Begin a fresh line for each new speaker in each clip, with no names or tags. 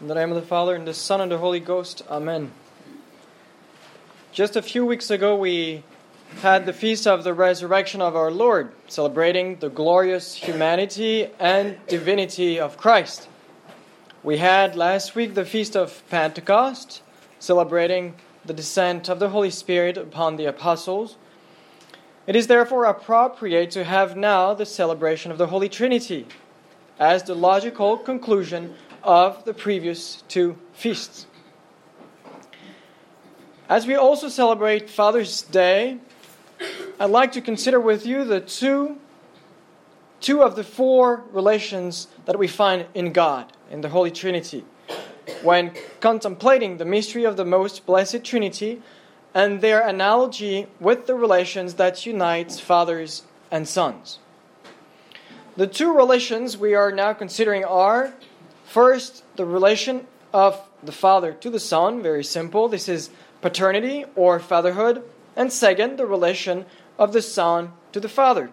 In the name of the Father, and the Son, and the Holy Ghost. Amen. Just a few weeks ago, we had the feast of the resurrection of our Lord, celebrating the glorious humanity and divinity of Christ. We had last week the feast of Pentecost, celebrating the descent of the Holy Spirit upon the apostles. It is therefore appropriate to have now the celebration of the Holy Trinity as the logical conclusion of the previous two feasts. As we also celebrate Father's Day, I'd like to consider with you the two, two of the four relations that we find in God, in the Holy Trinity, when contemplating the mystery of the most blessed Trinity and their analogy with the relations that unites fathers and sons. The two relations we are now considering are First, the relation of the father to the son, very simple. This is paternity or fatherhood. And second, the relation of the son to the father.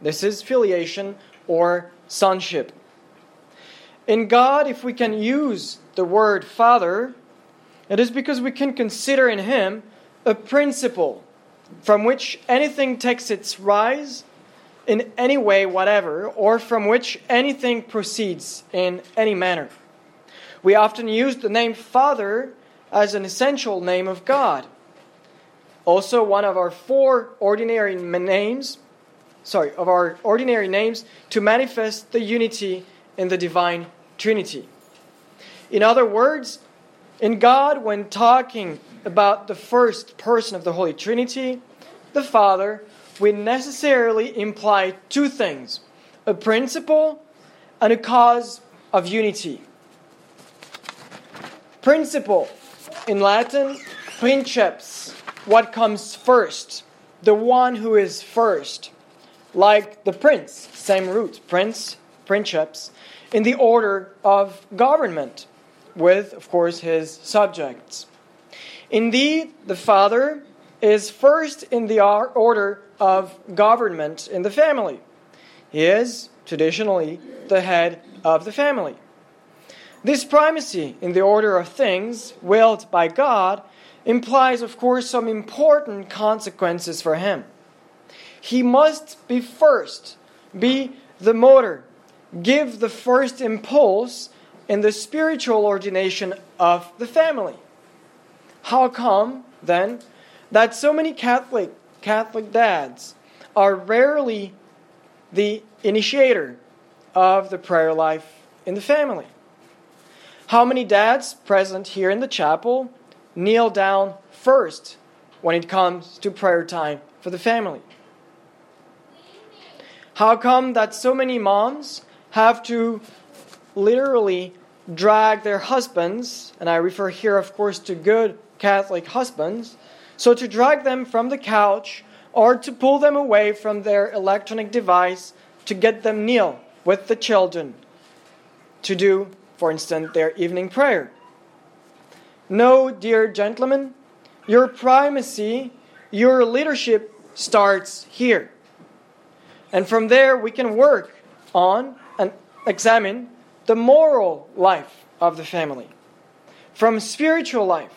This is filiation or sonship. In God, if we can use the word father, it is because we can consider in Him a principle from which anything takes its rise in any way whatever, or from which anything proceeds in any manner. We often use the name Father as an essential name of God. Also, one of our four ordinary names, sorry, of our ordinary names to manifest the unity in the divine Trinity. In other words, in God, when talking about the first person of the Holy Trinity, the Father, we necessarily imply two things a principle and a cause of unity. Principle, in Latin, princeps, what comes first, the one who is first. Like the prince, same root, prince, princeps, in the order of government, with, of course, his subjects. Indeed, the father is first in the order of government in the family. He is traditionally the head of the family. This primacy in the order of things, willed by God, implies, of course, some important consequences for him. He must be first, be the motor, give the first impulse in the spiritual ordination of the family. How come, then, that so many Catholic Catholic dads are rarely the initiator of the prayer life in the family. How many dads present here in the chapel kneel down first when it comes to prayer time for the family? How come that so many moms have to literally drag their husbands, and I refer here, of course, to good Catholic husbands, so to drag them from the couch or to pull them away from their electronic device to get them kneel with the children to do, for instance, their evening prayer. No, dear gentlemen, your primacy, your leadership starts here. And from there, we can work on and examine the moral life of the family. From spiritual life,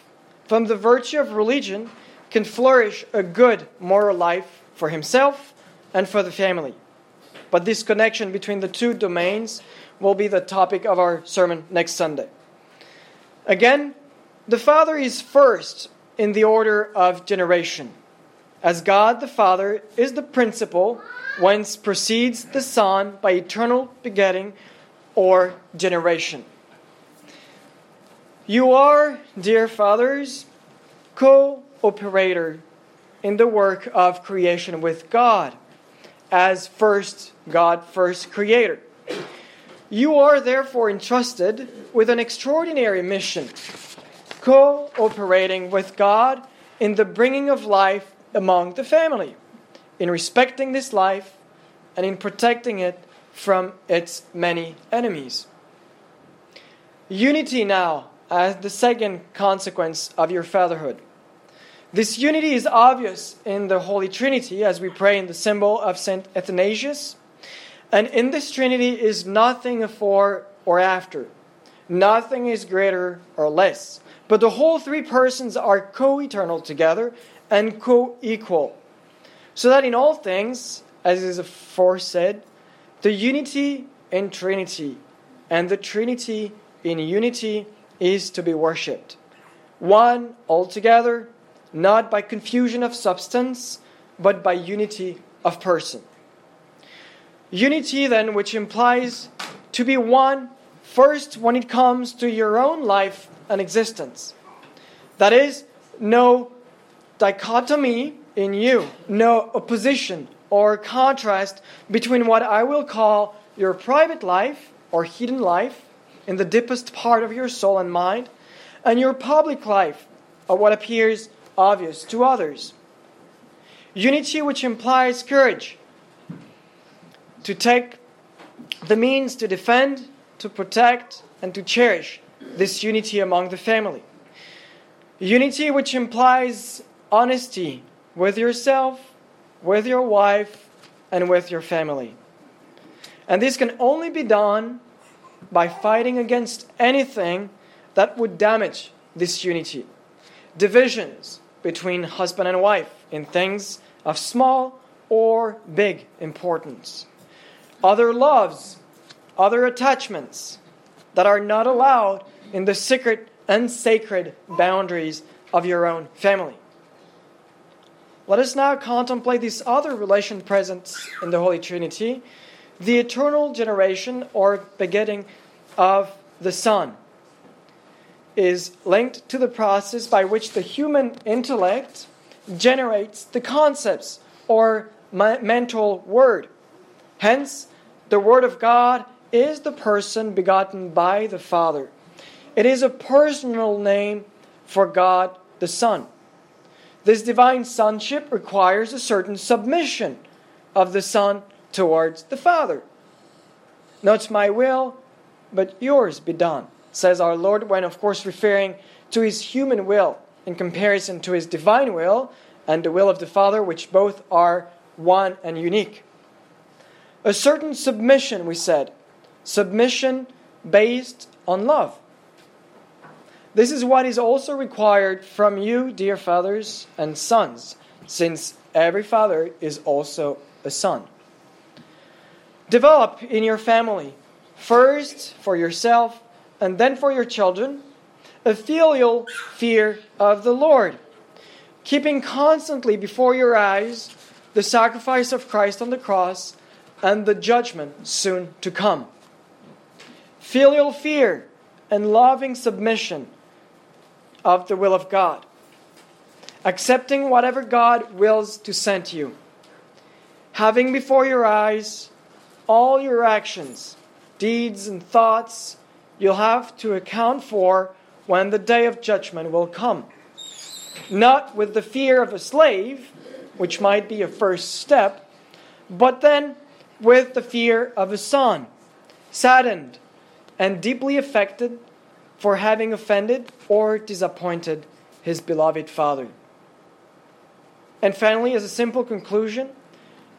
from the virtue of religion, can flourish a good moral life for himself and for the family. But this connection between the two domains will be the topic of our sermon next Sunday. Again, the Father is first in the order of generation, as God the Father is the principle whence proceeds the Son by eternal begetting or generation. You are, dear fathers, co operator in the work of creation with God as first God, first creator. You are therefore entrusted with an extraordinary mission, cooperating with God in the bringing of life among the family, in respecting this life and in protecting it from its many enemies. Unity now as the second consequence of your fatherhood. This unity is obvious in the Holy Trinity as we pray in the symbol of St. Athanasius. And in this Trinity is nothing before or after, Nothing is greater or less. But the whole three persons are co eternal together and co equal. So that in all things, as is aforesaid, the unity in Trinity and the Trinity in unity is to be worshipped. One altogether, not by confusion of substance, but by unity of person. Unity, then, which implies to be one first when it comes to your own life and existence. That is, no dichotomy in you, no opposition or contrast between what I will call your private life or hidden life in the deepest part of your soul and mind, and your public life or what appears obvious to others. Unity, which implies courage to take the means to defend, to protect, and to cherish this unity among the family. Unity, which implies honesty with yourself, with your wife, and with your family. And this can only be done by fighting against anything that would damage this unity. Divisions between husband and wife in things of small or big importance. Other loves, other attachments that are not allowed in the secret and sacred boundaries of your own family. Let us now contemplate this other relation present in the Holy Trinity the eternal generation or begetting of the Son is linked to the process by which the human intellect generates the concepts or mental word. Hence, the Word of God is the person begotten by the Father. It is a personal name for God the Son. This divine sonship requires a certain submission of the Son towards the Father. Not my will, but yours be done, says our Lord, when, of course, referring to his human will in comparison to his divine will and the will of the Father, which both are one and unique. A certain submission, we said, submission based on love. This is what is also required from you, dear fathers and sons, since every father is also a son. Develop in your family, first for yourself and then for your children, a filial fear of the Lord, keeping constantly before your eyes the sacrifice of Christ on the cross and the judgment soon to come. Filial fear and loving submission of the will of God, accepting whatever God wills to send you, having before your eyes all your actions, deeds, and thoughts you'll have to account for when the day of judgment will come. Not with the fear of a slave, which might be a first step, but then with the fear of a son, saddened and deeply affected for having offended or disappointed his beloved father. And finally, as a simple conclusion,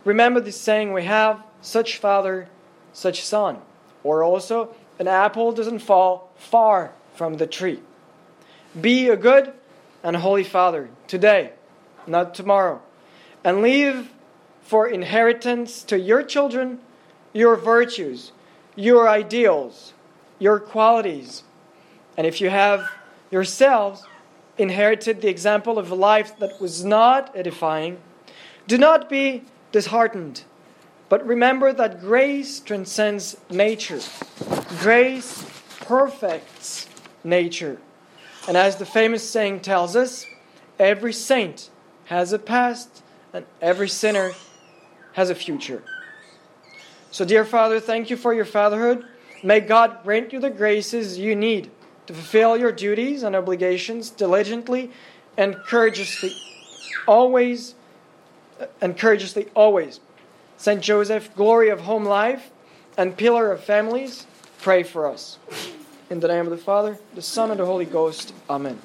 remember the saying we have such father, such son. Or also, an apple doesn't fall far from the tree. Be a good and holy father today, not tomorrow, and leave for inheritance to your children your virtues, your ideals, your qualities. And if you have yourselves inherited the example of a life that was not edifying, do not be disheartened but remember that grace transcends nature. Grace perfects nature. And as the famous saying tells us, every saint has a past and every sinner has a future. So, dear Father, thank you for your fatherhood. May God grant you the graces you need to fulfill your duties and obligations diligently and courageously, always, uh, and courageously, always. Saint Joseph, glory of home life and pillar of families, pray for us. In the name of the Father, the Son, and the Holy Ghost. Amen.